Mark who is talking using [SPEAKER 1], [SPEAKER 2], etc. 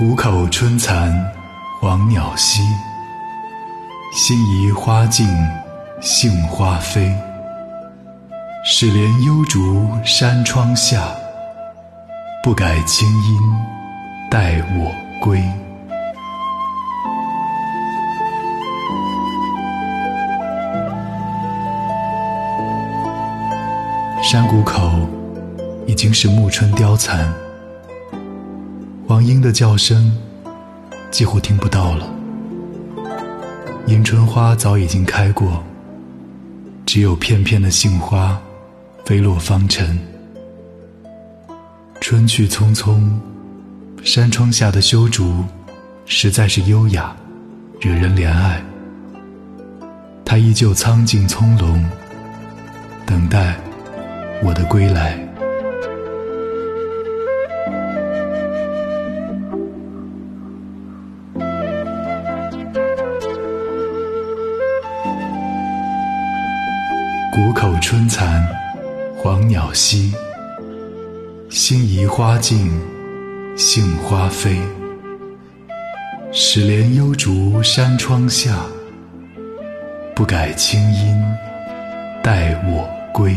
[SPEAKER 1] 谷口春残黄鸟稀，辛夷花尽杏花飞。始怜幽竹山窗下，不改清音待我归。山谷口已经是暮春凋残，黄莺的叫声几乎听不到了。迎春花早已经开过，只有片片的杏花飞落芳尘。春去匆匆，山窗下的修竹实在是优雅，惹人怜爱。它依旧苍劲葱茏，等待。我的归来，谷口春残黄鸟稀，辛夷花径杏花飞。始怜幽竹山窗下，不改清音待我归。